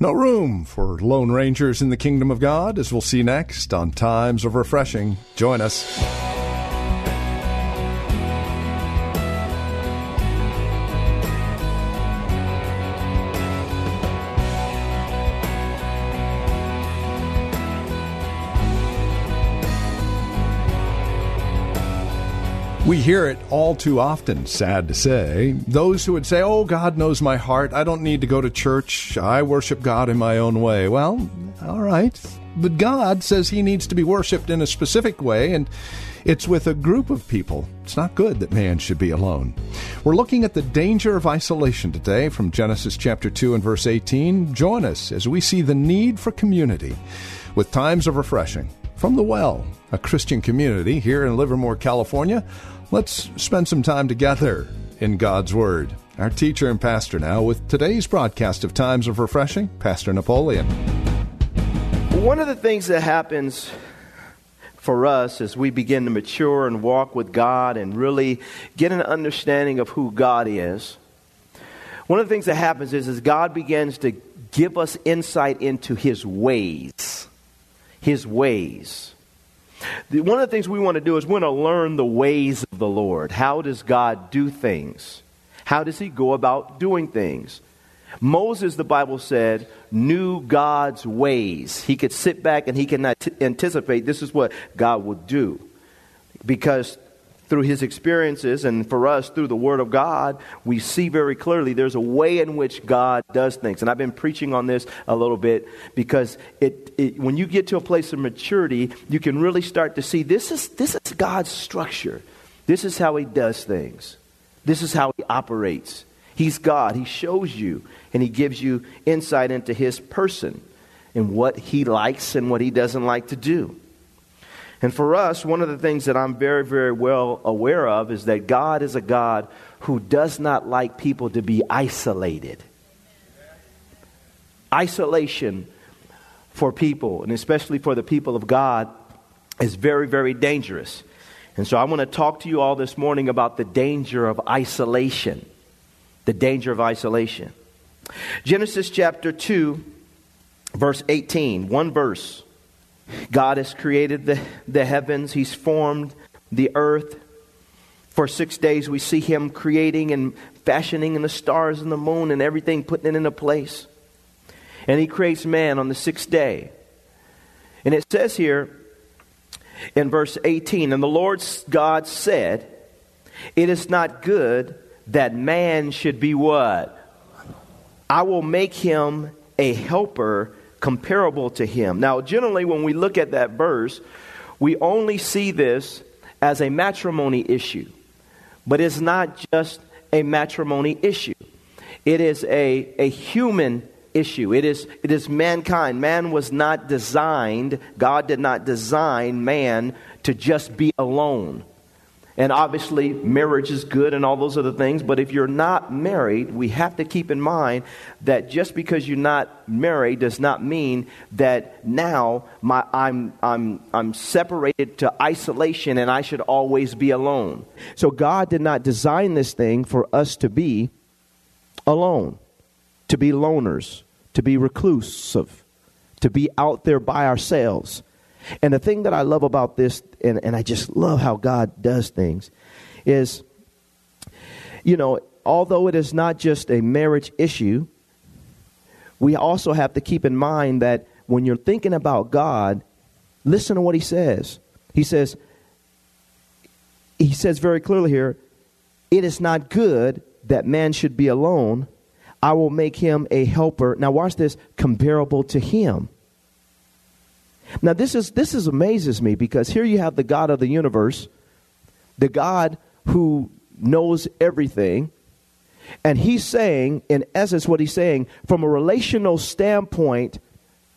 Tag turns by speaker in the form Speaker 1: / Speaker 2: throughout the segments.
Speaker 1: No room for Lone Rangers in the Kingdom of God, as we'll see next on Times of Refreshing. Join us. We hear it all too often, sad to say. Those who would say, Oh, God knows my heart. I don't need to go to church. I worship God in my own way. Well, all right. But God says He needs to be worshiped in a specific way, and it's with a group of people. It's not good that man should be alone. We're looking at the danger of isolation today from Genesis chapter 2 and verse 18. Join us as we see the need for community with times of refreshing from the Well, a Christian community here in Livermore, California. Let's spend some time together in God's Word. Our teacher and pastor now with today's broadcast of Times of Refreshing, Pastor Napoleon.
Speaker 2: One of the things that happens for us as we begin to mature and walk with God and really get an understanding of who God is, one of the things that happens is, is God begins to give us insight into His ways. His ways. One of the things we want to do is we want to learn the ways the Lord. How does God do things? How does He go about doing things? Moses, the Bible said, knew God's ways. He could sit back and he can anticipate this is what God would do. Because through his experiences and for us through the Word of God, we see very clearly there's a way in which God does things. And I've been preaching on this a little bit because it, it, when you get to a place of maturity, you can really start to see this is, this is God's structure. This is how He does things, this is how He operates. He's God. He shows you and He gives you insight into His person and what He likes and what He doesn't like to do. And for us, one of the things that I'm very, very well aware of is that God is a God who does not like people to be isolated. Isolation for people, and especially for the people of God, is very, very dangerous. And so I want to talk to you all this morning about the danger of isolation. The danger of isolation. Genesis chapter 2, verse 18, one verse. God has created the, the heavens, He's formed the earth. For six days, we see Him creating and fashioning in the stars and the moon and everything, putting it into place. And He creates man on the sixth day. And it says here in verse 18 And the Lord God said, It is not good that man should be what? I will make him a helper comparable to him. Now, generally, when we look at that verse, we only see this as a matrimony issue. But it's not just a matrimony issue, it is a, a human issue. It is, it is mankind. Man was not designed, God did not design man to just be alone. And obviously, marriage is good and all those other things, but if you're not married, we have to keep in mind that just because you're not married does not mean that now my, I'm, I'm, I'm separated to isolation and I should always be alone. So, God did not design this thing for us to be alone, to be loners, to be reclusive, to be out there by ourselves. And the thing that I love about this, and, and I just love how God does things, is, you know, although it is not just a marriage issue, we also have to keep in mind that when you're thinking about God, listen to what he says. He says, he says very clearly here, it is not good that man should be alone. I will make him a helper. Now watch this, comparable to him. Now this is this is amazes me because here you have the God of the universe, the God who knows everything. And he's saying, in essence, what he's saying, from a relational standpoint,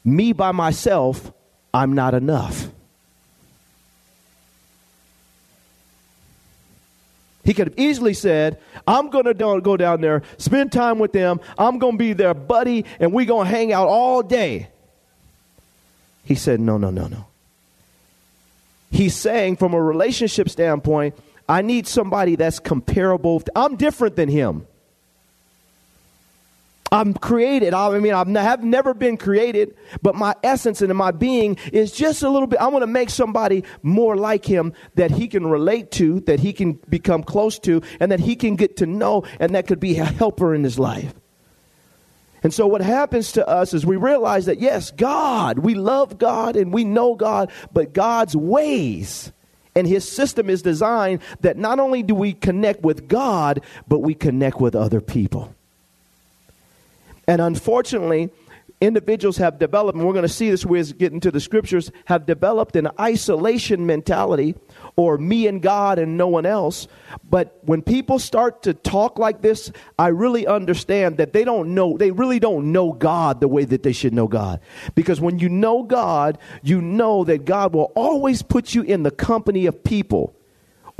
Speaker 2: me by myself, I'm not enough. He could have easily said, I'm going to go down there, spend time with them. I'm going to be their buddy, and we're going to hang out all day. He said, No, no, no, no. He's saying, from a relationship standpoint, I need somebody that's comparable. I'm different than him. I'm created. I mean, I have never been created, but my essence and my being is just a little bit. I want to make somebody more like him that he can relate to, that he can become close to, and that he can get to know, and that could be a helper in his life. And so, what happens to us is we realize that, yes, God, we love God and we know God, but God's ways and his system is designed that not only do we connect with God, but we connect with other people. And unfortunately, individuals have developed, and we're going to see this as we get into the scriptures, have developed an isolation mentality or me and God and no one else. But when people start to talk like this, I really understand that they don't know, they really don't know God the way that they should know God. Because when you know God, you know that God will always put you in the company of people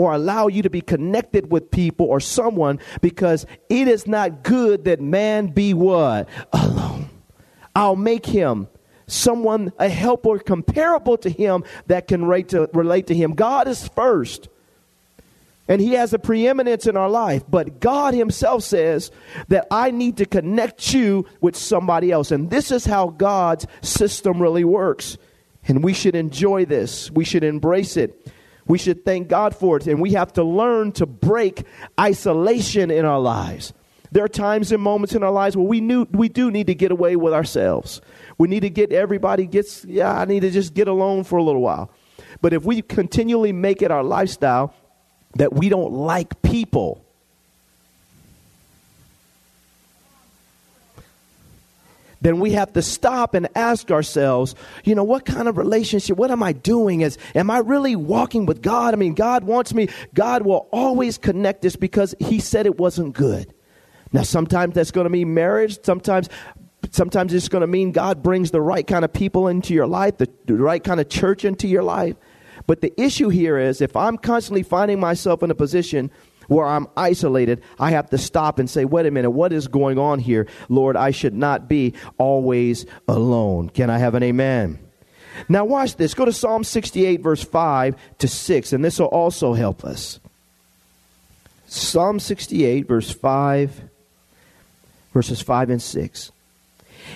Speaker 2: or allow you to be connected with people or someone because it is not good that man be what? Alone. I'll make him someone, a helper comparable to him that can relate to, relate to him. God is first. And he has a preeminence in our life. But God himself says that I need to connect you with somebody else. And this is how God's system really works. And we should enjoy this, we should embrace it. We should thank God for it. And we have to learn to break isolation in our lives. There are times and moments in our lives where we knew we do need to get away with ourselves. We need to get everybody gets yeah, I need to just get alone for a little while. But if we continually make it our lifestyle that we don't like people, then we have to stop and ask ourselves, you know, what kind of relationship, what am I doing? Is, am I really walking with God? I mean, God wants me, God will always connect this because He said it wasn't good. Now, sometimes that's going to mean marriage. Sometimes, sometimes it's going to mean God brings the right kind of people into your life, the, the right kind of church into your life. But the issue here is if I'm constantly finding myself in a position where I'm isolated, I have to stop and say, wait a minute, what is going on here? Lord, I should not be always alone. Can I have an amen? Now, watch this. Go to Psalm 68, verse 5 to 6, and this will also help us. Psalm 68, verse 5, verses 5 and 6.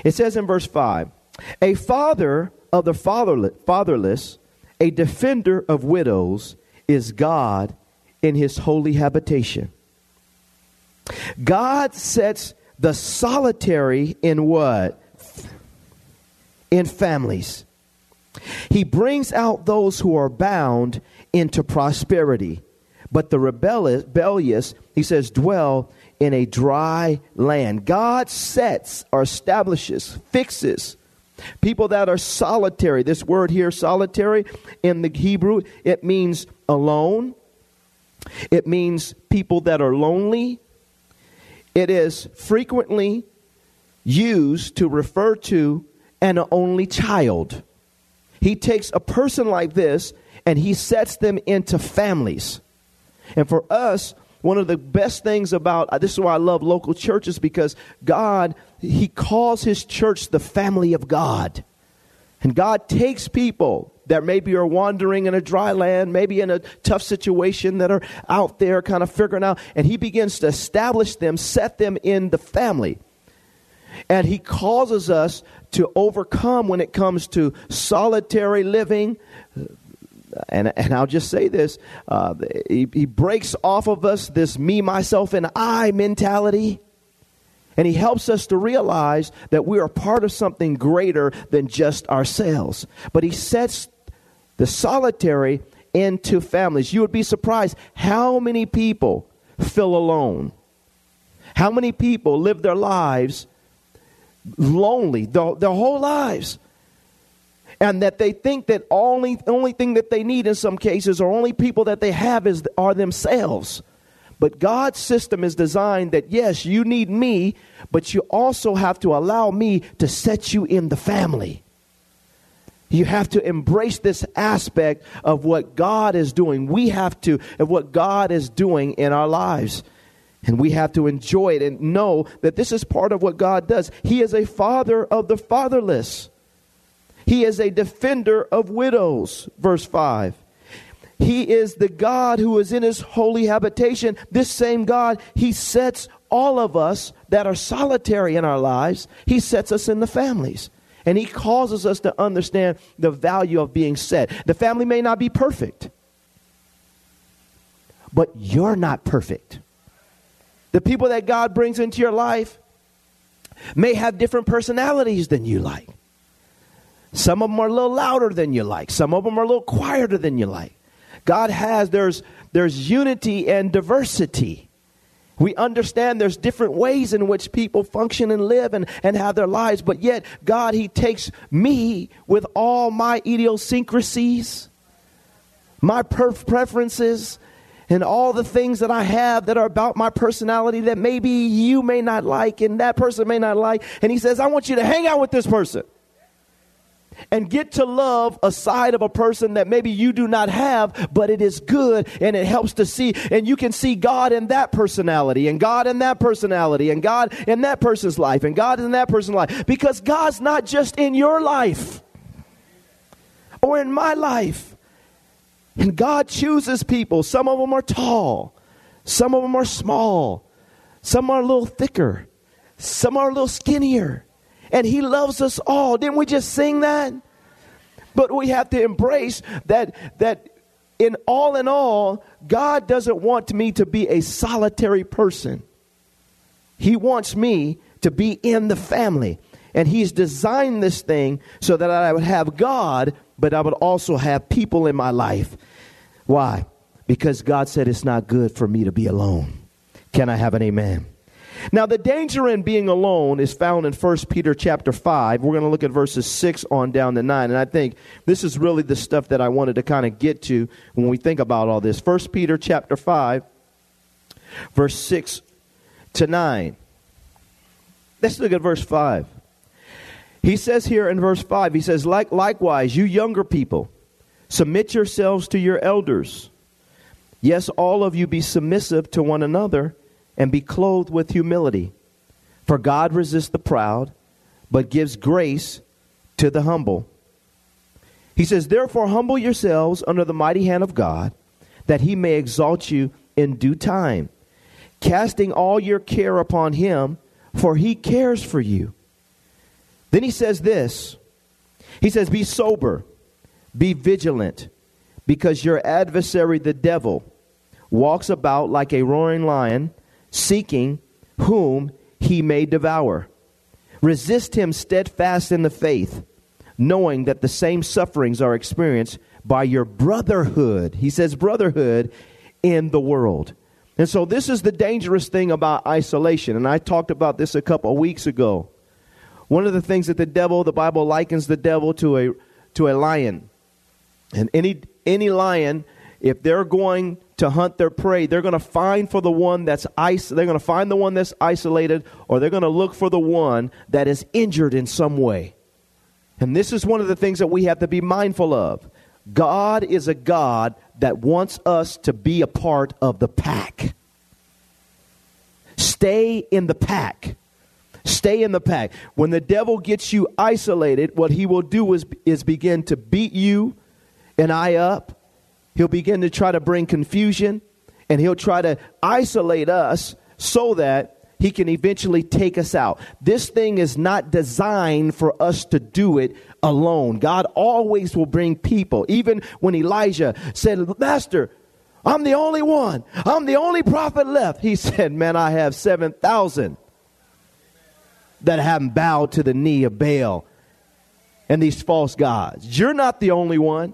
Speaker 2: It says in verse 5 A father of the fatherless, a defender of widows, is God in his holy habitation. God sets the solitary in what? In families. He brings out those who are bound into prosperity. But the rebellious, he says, dwell in a dry land. God sets or establishes, fixes people that are solitary. This word here, solitary, in the Hebrew, it means alone, it means people that are lonely. It is frequently used to refer to an only child. He takes a person like this and he sets them into families. And for us, one of the best things about this is why I love local churches because God, He calls His church the family of God. And God takes people that maybe are wandering in a dry land, maybe in a tough situation, that are out there kind of figuring out, and He begins to establish them, set them in the family. And He causes us to overcome when it comes to solitary living. And, and I'll just say this uh, he, he breaks off of us this me, myself, and I mentality. And he helps us to realize that we are part of something greater than just ourselves. But he sets the solitary into families. You would be surprised how many people feel alone. How many people live their lives lonely, their, their whole lives. And that they think that only only thing that they need in some cases, or only people that they have is are themselves. But God's system is designed that, yes, you need me, but you also have to allow me to set you in the family. You have to embrace this aspect of what God is doing. We have to, of what God is doing in our lives. And we have to enjoy it and know that this is part of what God does. He is a father of the fatherless, He is a defender of widows. Verse 5. He is the God who is in his holy habitation. This same God, he sets all of us that are solitary in our lives, he sets us in the families. And he causes us to understand the value of being set. The family may not be perfect, but you're not perfect. The people that God brings into your life may have different personalities than you like. Some of them are a little louder than you like. Some of them are a little quieter than you like. God has, there's, there's unity and diversity. We understand there's different ways in which people function and live and, and have their lives, but yet God, He takes me with all my idiosyncrasies, my perf- preferences, and all the things that I have that are about my personality that maybe you may not like and that person may not like. And He says, I want you to hang out with this person and get to love a side of a person that maybe you do not have, but it is good and it helps to see. And you can see God in that personality, and God in that personality, and God in that person's life, and God in that person's life. Because God's not just in your life or in my life. And God chooses people. Some of them are tall, some of them are small, some are a little thicker, some are a little skinnier and He loves us all. Didn't we just sing that? But we have to embrace that that in all in all, God doesn't want me to be a solitary person. He wants me to be in the family. And He's designed this thing so that I would have God, but I would also have people in my life. Why? Because God said it's not good for me to be alone. Can I have an amen? Now, the danger in being alone is found in 1 Peter chapter 5. We're going to look at verses 6 on down to 9. And I think this is really the stuff that I wanted to kind of get to when we think about all this. 1 Peter chapter 5, verse 6 to 9. Let's look at verse 5. He says here in verse 5, he says, like, Likewise, you younger people, submit yourselves to your elders. Yes, all of you be submissive to one another and be clothed with humility. For God resists the proud, but gives grace to the humble. He says, Therefore, humble yourselves under the mighty hand of God, that he may exalt you in due time, casting all your care upon him, for he cares for you. Then he says this He says, Be sober, be vigilant, because your adversary, the devil, walks about like a roaring lion seeking whom he may devour. Resist him steadfast in the faith, knowing that the same sufferings are experienced by your brotherhood. He says, brotherhood in the world. And so, this is the dangerous thing about isolation. And I talked about this a couple of weeks ago. One of the things that the devil, the Bible likens the devil to a, to a lion. And any, any lion, if they're going to hunt their prey, they're going to find for the one that's is- they're going to find the one that's isolated or they're going to look for the one that is injured in some way. And this is one of the things that we have to be mindful of. God is a God that wants us to be a part of the pack. Stay in the pack. Stay in the pack. When the devil gets you isolated, what he will do is, is begin to beat you and I up He'll begin to try to bring confusion and he'll try to isolate us so that he can eventually take us out. This thing is not designed for us to do it alone. God always will bring people. Even when Elijah said, Master, I'm the only one, I'm the only prophet left. He said, Man, I have 7,000 that haven't bowed to the knee of Baal and these false gods. You're not the only one.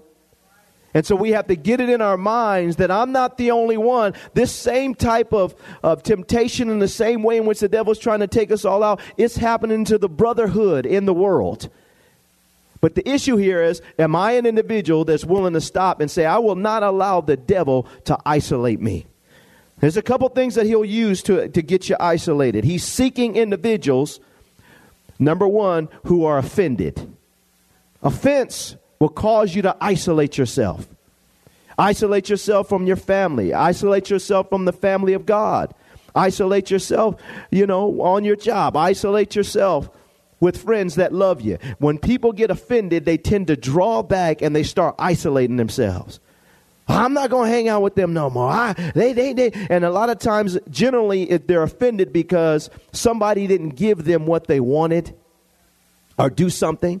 Speaker 2: And so we have to get it in our minds that I'm not the only one. This same type of, of temptation in the same way in which the devil's trying to take us all out, it's happening to the brotherhood in the world. But the issue here is am I an individual that's willing to stop and say, I will not allow the devil to isolate me? There's a couple things that he'll use to, to get you isolated. He's seeking individuals, number one, who are offended. Offense will cause you to isolate yourself. Isolate yourself from your family. Isolate yourself from the family of God. Isolate yourself, you know, on your job. Isolate yourself with friends that love you. When people get offended, they tend to draw back and they start isolating themselves. I'm not going to hang out with them no more. I, they, they, they. And a lot of times, generally, if they're offended because somebody didn't give them what they wanted or do something.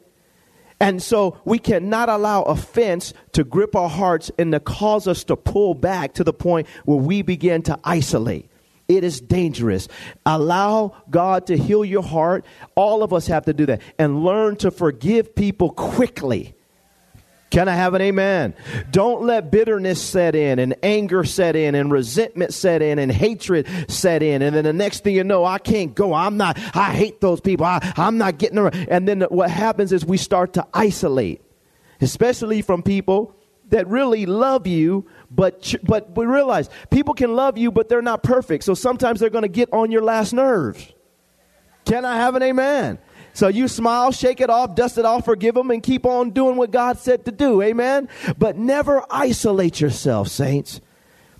Speaker 2: And so we cannot allow offense to grip our hearts and to cause us to pull back to the point where we begin to isolate. It is dangerous. Allow God to heal your heart. All of us have to do that. And learn to forgive people quickly. Can I have an amen? Don't let bitterness set in and anger set in and resentment set in and hatred set in. And then the next thing you know, I can't go. I'm not, I hate those people. I, I'm not getting around. And then what happens is we start to isolate, especially from people that really love you, but but we realize people can love you, but they're not perfect. So sometimes they're going to get on your last nerves. Can I have an amen? So you smile, shake it off, dust it off, forgive them, and keep on doing what God said to do. Amen? But never isolate yourself, saints.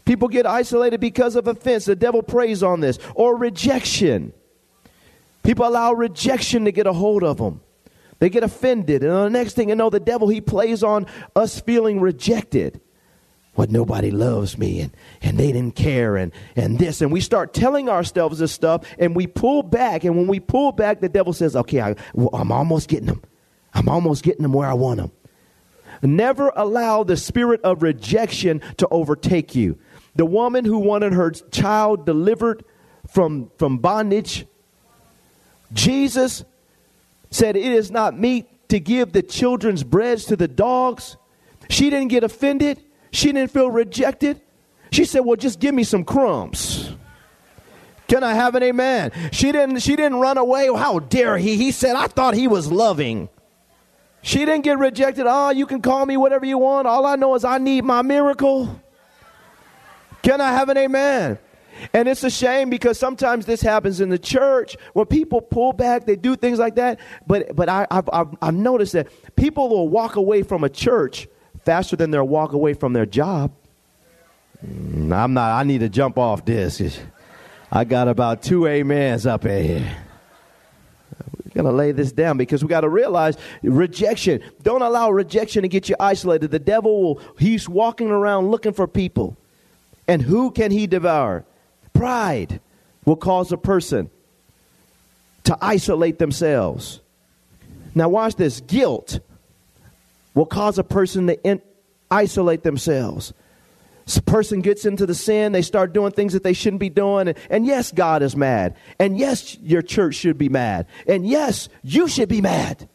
Speaker 2: People get isolated because of offense. The devil preys on this. Or rejection. People allow rejection to get a hold of them. They get offended. And the next thing you know, the devil, he plays on us feeling rejected. What nobody loves me and, and they didn't care and, and this. And we start telling ourselves this stuff and we pull back. And when we pull back, the devil says, okay, I, I'm almost getting them. I'm almost getting them where I want them. Never allow the spirit of rejection to overtake you. The woman who wanted her child delivered from, from bondage, Jesus said, It is not meet to give the children's breads to the dogs. She didn't get offended. She didn't feel rejected. She said, Well, just give me some crumbs. Can I have an amen? She didn't, she didn't run away. how dare he? He said, I thought he was loving. She didn't get rejected. Oh, you can call me whatever you want. All I know is I need my miracle. Can I have an amen? And it's a shame because sometimes this happens in the church when people pull back, they do things like that. But, but I, have I've, I've noticed that people will walk away from a church faster than they'll walk away from their job. Mm, I'm not, I need to jump off this. I got about two amens up in here. We're going to lay this down because we got to realize rejection. Don't allow rejection to get you isolated. The devil will, he's walking around looking for people. And who can he devour? Pride will cause a person to isolate themselves. Now, watch this guilt will cause a person to in- isolate themselves. This person gets into the sin, they start doing things that they shouldn't be doing. And, and yes, God is mad. And yes, your church should be mad. And yes, you should be mad.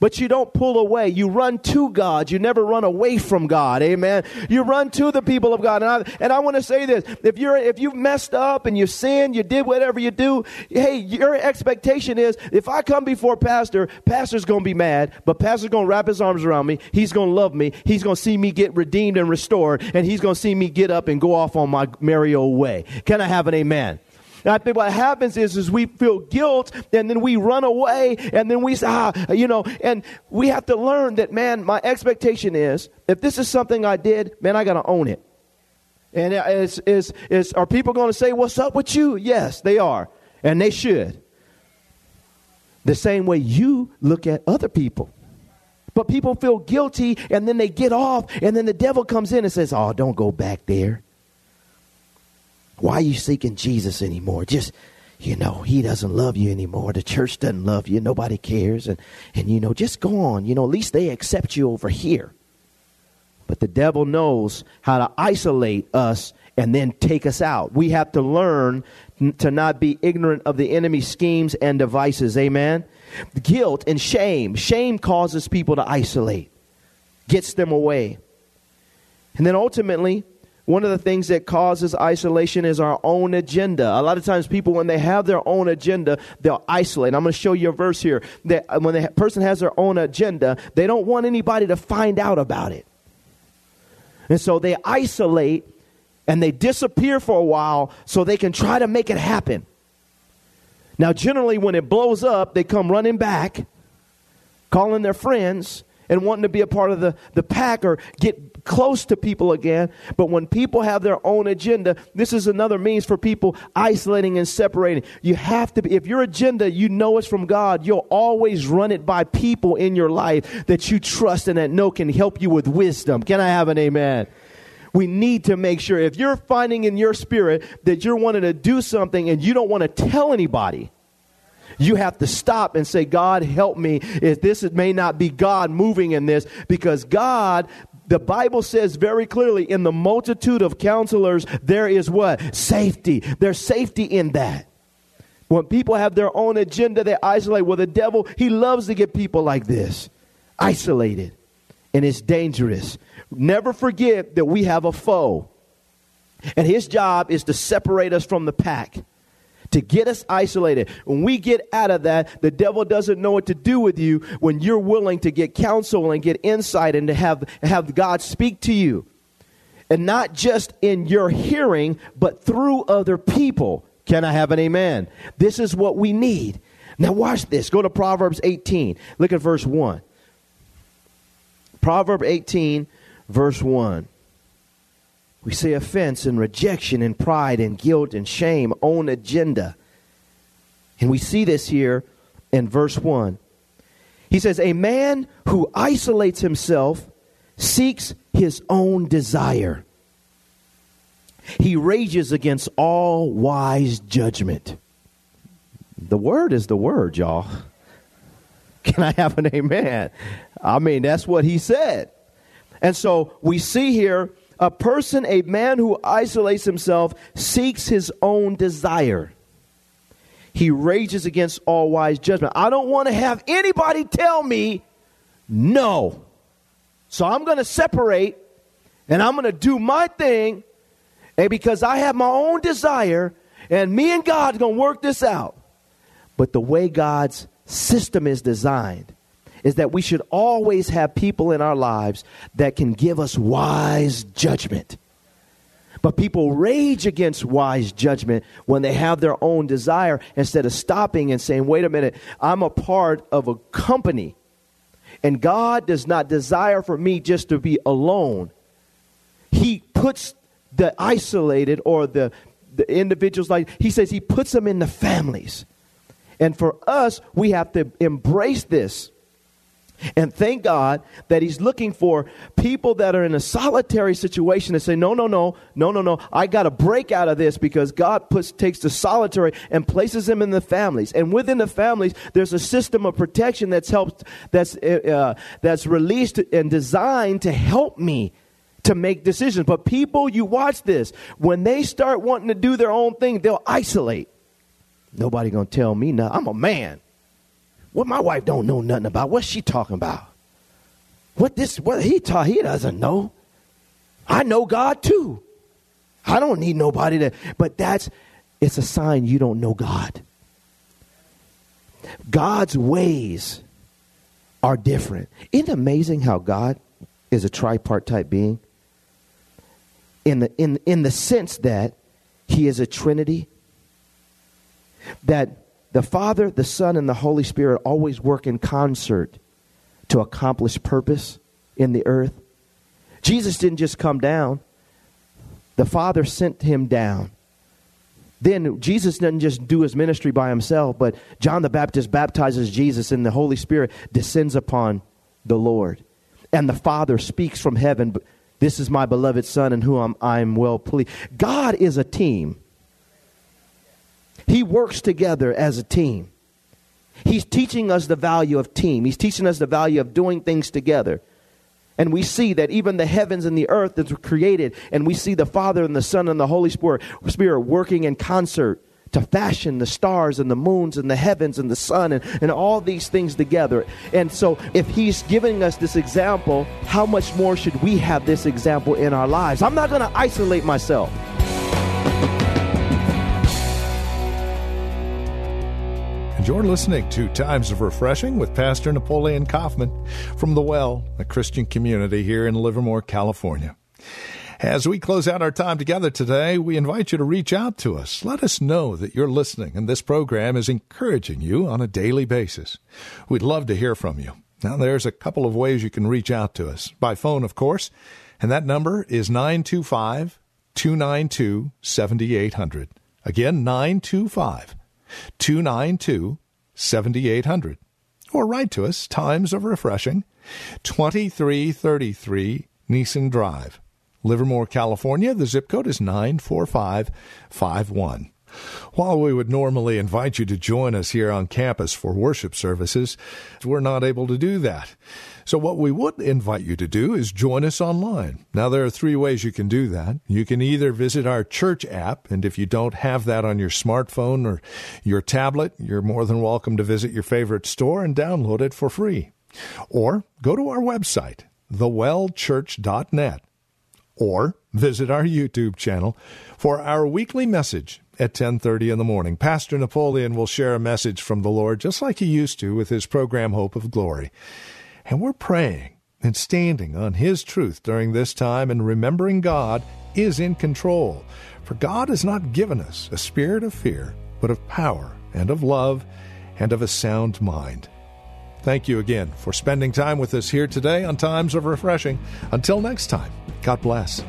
Speaker 2: But you don't pull away. You run to God. You never run away from God. Amen. You run to the people of God. And I, and I want to say this. If you're, if you've messed up and you sinned, you did whatever you do, hey, your expectation is if I come before pastor, pastor's going to be mad, but pastor's going to wrap his arms around me. He's going to love me. He's going to see me get redeemed and restored. And he's going to see me get up and go off on my merry old way. Can I have an amen? And I think what happens is, is we feel guilt and then we run away and then we say, ah, you know, and we have to learn that, man, my expectation is if this is something I did, man, I got to own it. And is, is, is, are people going to say, what's up with you? Yes, they are. And they should. The same way you look at other people. But people feel guilty and then they get off and then the devil comes in and says, oh, don't go back there. Why are you seeking Jesus anymore? Just, you know, he doesn't love you anymore. The church doesn't love you. Nobody cares. And, and, you know, just go on. You know, at least they accept you over here. But the devil knows how to isolate us and then take us out. We have to learn to not be ignorant of the enemy's schemes and devices. Amen. Guilt and shame. Shame causes people to isolate, gets them away. And then ultimately, one of the things that causes isolation is our own agenda. A lot of times, people, when they have their own agenda, they'll isolate. I'm going to show you a verse here that uh, when the person has their own agenda, they don't want anybody to find out about it. And so they isolate and they disappear for a while so they can try to make it happen. Now, generally, when it blows up, they come running back, calling their friends and wanting to be a part of the, the pack or get close to people again. But when people have their own agenda, this is another means for people isolating and separating. You have to be, if your agenda, you know it's from God, you'll always run it by people in your life that you trust and that know can help you with wisdom. Can I have an amen? we need to make sure if you're finding in your spirit that you're wanting to do something and you don't want to tell anybody, you have to stop and say, God, help me. If this may not be God moving in this, because God, the Bible says very clearly, in the multitude of counselors, there is what? Safety. There's safety in that. When people have their own agenda, they isolate. Well, the devil, he loves to get people like this isolated, and it's dangerous. Never forget that we have a foe. And his job is to separate us from the pack, to get us isolated. When we get out of that, the devil doesn't know what to do with you when you're willing to get counsel and get insight and to have, have God speak to you. And not just in your hearing, but through other people. Can I have an amen? This is what we need. Now, watch this. Go to Proverbs 18. Look at verse 1. Proverb 18 verse 1. We see offense and rejection and pride and guilt and shame, own agenda. And we see this here in verse 1. He says, A man who isolates himself seeks his own desire. He rages against all wise judgment. The word is the word, y'all. Can I have an amen? I mean, that's what he said. And so we see here a person, a man who isolates himself, seeks his own desire. He rages against all wise judgment. I don't want to have anybody tell me no. So I'm going to separate and I'm going to do my thing and because I have my own desire and me and God's going to work this out. But the way God's system is designed, is that we should always have people in our lives that can give us wise judgment. But people rage against wise judgment when they have their own desire instead of stopping and saying, wait a minute, I'm a part of a company. And God does not desire for me just to be alone. He puts the isolated or the, the individuals like, He says He puts them in the families. And for us, we have to embrace this and thank God that He's looking for people that are in a solitary situation and say, No, no, no, no, no, no. I got to break out of this because God puts, takes the solitary and places them in the families. And within the families, there's a system of protection that's helped, that's, uh, uh that's released and designed to help me to make decisions. But people, you watch this. When they start wanting to do their own thing, they'll isolate. Nobody gonna tell me now. I'm a man. What my wife don't know nothing about. What's she talking about? What this what he taught he doesn't know. I know God too. I don't need nobody to but that's it's a sign you don't know God. God's ways are different. Isn't it amazing how God is a tripartite being? In the in in the sense that he is a trinity that the Father, the Son, and the Holy Spirit always work in concert to accomplish purpose in the earth. Jesus didn't just come down, the Father sent him down. Then Jesus doesn't just do his ministry by himself, but John the Baptist baptizes Jesus, and the Holy Spirit descends upon the Lord. And the Father speaks from heaven, This is my beloved Son, in whom I am well pleased. God is a team. He works together as a team. He's teaching us the value of team. He's teaching us the value of doing things together. And we see that even the heavens and the earth were created, and we see the Father and the Son and the Holy Spirit, Spirit working in concert to fashion the stars and the moons and the heavens and the sun and, and all these things together. And so, if He's giving us this example, how much more should we have this example in our lives? I'm not going to isolate myself.
Speaker 1: You're listening to Times of Refreshing with Pastor Napoleon Kaufman from The Well, a Christian community here in Livermore, California. As we close out our time together today, we invite you to reach out to us. Let us know that you're listening and this program is encouraging you on a daily basis. We'd love to hear from you. Now, there's a couple of ways you can reach out to us. By phone, of course, and that number is 925 292 7800. Again, 925 292 7800. Or write to us, Times of Refreshing, 2333 Nissen Drive. Livermore, California. The zip code is 94551. While we would normally invite you to join us here on campus for worship services, we're not able to do that. So, what we would invite you to do is join us online. Now, there are three ways you can do that. You can either visit our church app, and if you don't have that on your smartphone or your tablet, you're more than welcome to visit your favorite store and download it for free. Or go to our website, thewellchurch.net or visit our YouTube channel for our weekly message at 10:30 in the morning. Pastor Napoleon will share a message from the Lord just like he used to with his program Hope of Glory. And we're praying and standing on his truth during this time and remembering God is in control. For God has not given us a spirit of fear, but of power and of love and of a sound mind. Thank you again for spending time with us here today on Times of Refreshing. Until next time, God bless.